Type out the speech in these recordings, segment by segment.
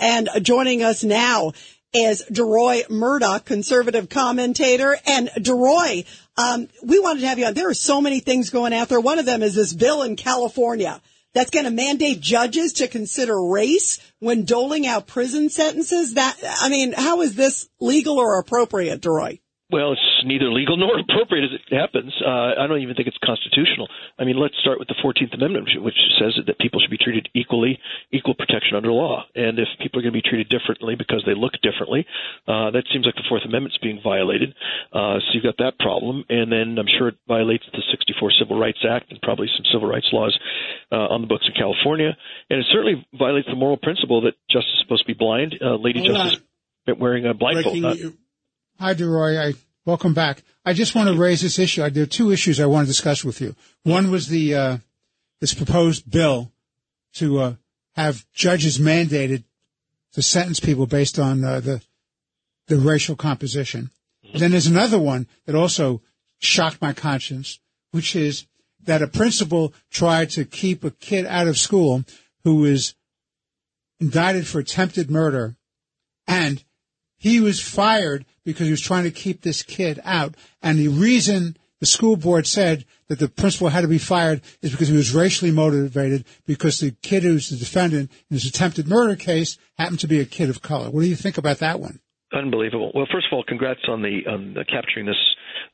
And joining us now is Deroy Murdock, conservative commentator. And Deroy, um, we wanted to have you on. There are so many things going out there. One of them is this bill in California that's going to mandate judges to consider race when doling out prison sentences. That, I mean, how is this legal or appropriate, Deroy? Well, it's neither legal nor appropriate as it happens. Uh, I don't even think it's constitutional. I mean, let's start with the 14th Amendment, which, which says that people should be treated equally, equal protection under law. And if people are going to be treated differently because they look differently, uh, that seems like the Fourth Amendment's being violated. Uh, so you've got that problem. And then I'm sure it violates the 64 Civil Rights Act and probably some civil rights laws uh, on the books in California. And it certainly violates the moral principle that justice is supposed to be blind. Uh, Lady Hold Justice on. wearing a blindfold. Hi, Deroy. I welcome back. I just want to raise this issue. There are two issues I want to discuss with you. One was the uh, this proposed bill to uh, have judges mandated to sentence people based on uh, the the racial composition. And then there's another one that also shocked my conscience, which is that a principal tried to keep a kid out of school who was indicted for attempted murder and he was fired because he was trying to keep this kid out. And the reason the school board said that the principal had to be fired is because he was racially motivated because the kid who's the defendant in this attempted murder case happened to be a kid of color. What do you think about that one? Unbelievable. Well, first of all, congrats on the on the capturing this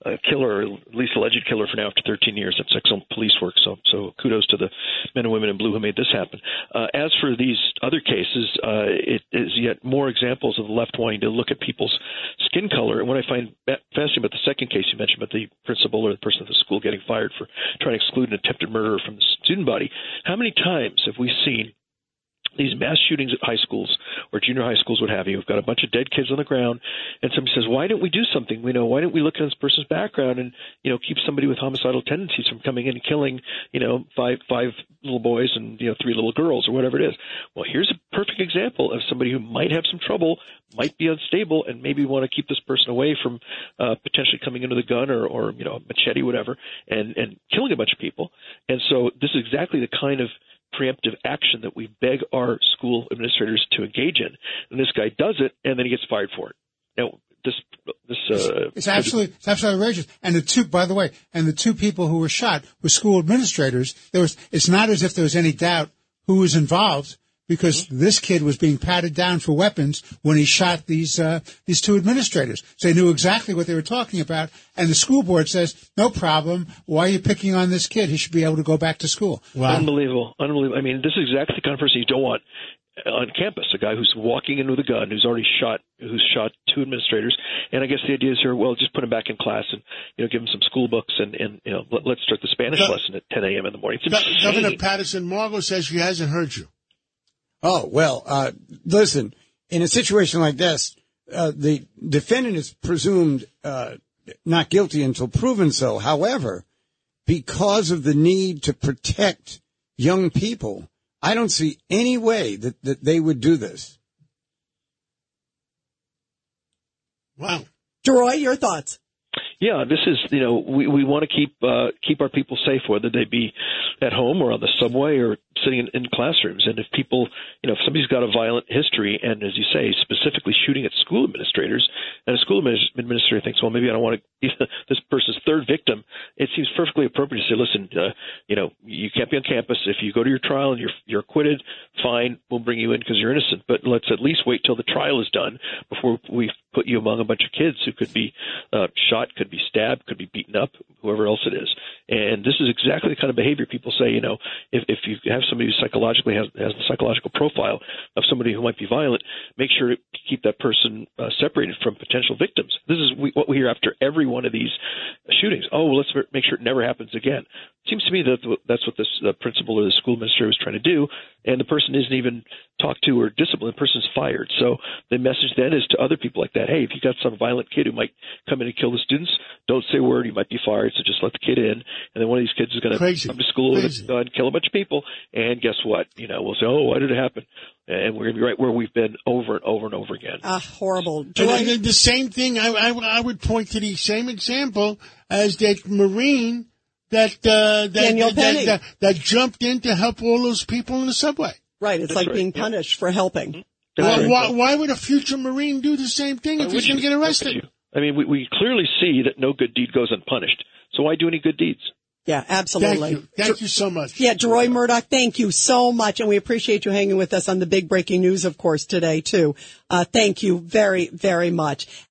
uh, killer, or at least alleged killer, for now after 13 years. That's excellent police work. So, so kudos to the men and women in blue who made this happen. Uh, as for these other cases, uh, it is yet more examples of the left wanting to look at people's skin color. And what I find fascinating about the second case you mentioned about the principal or the person at the school getting fired for trying to exclude an attempted murderer from the student body, how many times have we seen these mass shootings at high schools or junior high schools, what have you. We've got a bunch of dead kids on the ground, and somebody says, "Why don't we do something? We know why don't we look at this person's background and you know keep somebody with homicidal tendencies from coming in and killing you know five five little boys and you know three little girls or whatever it is." Well, here's a perfect example of somebody who might have some trouble, might be unstable, and maybe want to keep this person away from uh, potentially coming into the gun or or you know machete, whatever, and and killing a bunch of people. And so this is exactly the kind of preemptive action that we beg our school administrators to engage in. And this guy does it, and then he gets fired for it. Now, this this uh, it's absolutely it's absolutely outrageous. And the two, by the way, and the two people who were shot were school administrators. There was it's not as if there was any doubt who was involved because mm-hmm. this kid was being patted down for weapons when he shot these uh, these two administrators. So they knew exactly what they were talking about. And the school board says, "No problem. Why are you picking on this kid? He should be able to go back to school." Wow. Unbelievable, unbelievable. I mean, this is exactly the kind of person you don't want on campus. A guy who's walking in with a gun, who's already shot, who's shot two administrators. And I guess the idea is here, well, just put him back in class and you know give him some school books and and you know let, us start the Spanish the, lesson at 10 a.m. in the morning. Governor Patterson Margot says she hasn't heard you. Oh, well, uh, listen, in a situation like this, uh, the defendant is presumed uh, not guilty until proven so. However, because of the need to protect young people, I don't see any way that, that they would do this. Wow. Deroy, your thoughts? Yeah, this is you know we we want to keep uh, keep our people safe, whether they be at home or on the subway or sitting in, in classrooms. And if people, you know, if somebody's got a violent history and, as you say, specifically shooting at school administrators, and a school administrator thinks, well, maybe I don't want to be this person's third victim, it seems perfectly appropriate to say, listen, uh, you know, you can't be on campus. If you go to your trial and you're you're acquitted, fine, we'll bring you in because you're innocent. But let's at least wait till the trial is done before we put you among a bunch of kids who could be uh, shot, could be stabbed, could be beaten up, whoever else it is. And this is exactly the kind of behavior people say, you know, if, if you have somebody who psychologically has, has the psychological profile of somebody who might be violent, make sure to keep that person uh, separated from potential victims. This is we, what we hear after every one of these shootings. Oh, well, let's make sure it never happens again. It seems to me that that's what this, the principal or the school administrator was trying to do, and the person isn't even talked to or disciplined. The person's fired. So the message then is to other people like that: Hey, if you got some violent kid who might come in and kill the students, don't say a word. You might be fired. So just let the kid in, and then one of these kids is going to come to school Crazy. with a gun, kill a bunch of people, and guess what? You know, we'll say, "Oh, why did it happen?" And we're going to be right where we've been over and over and over again. Ah, horrible. And the same thing. I, I, I would point to the same example as that Marine that uh, that, Daniel that, Penny. That, that, that, jumped in to help all those people in the subway. Right. It's That's like right. being punished yeah. for helping. Well, That's why, very- why would a future Marine do the same thing if Why he's going to get arrested? I mean, we, we clearly see that no good deed goes unpunished. So why do any good deeds? Yeah, Thank absolutely. you. Thank you so much. Yeah, Deroy Murdock, thank you so much. And we appreciate you hanging with us on the big breaking news, of course, today, too. Uh, thank you very, very much.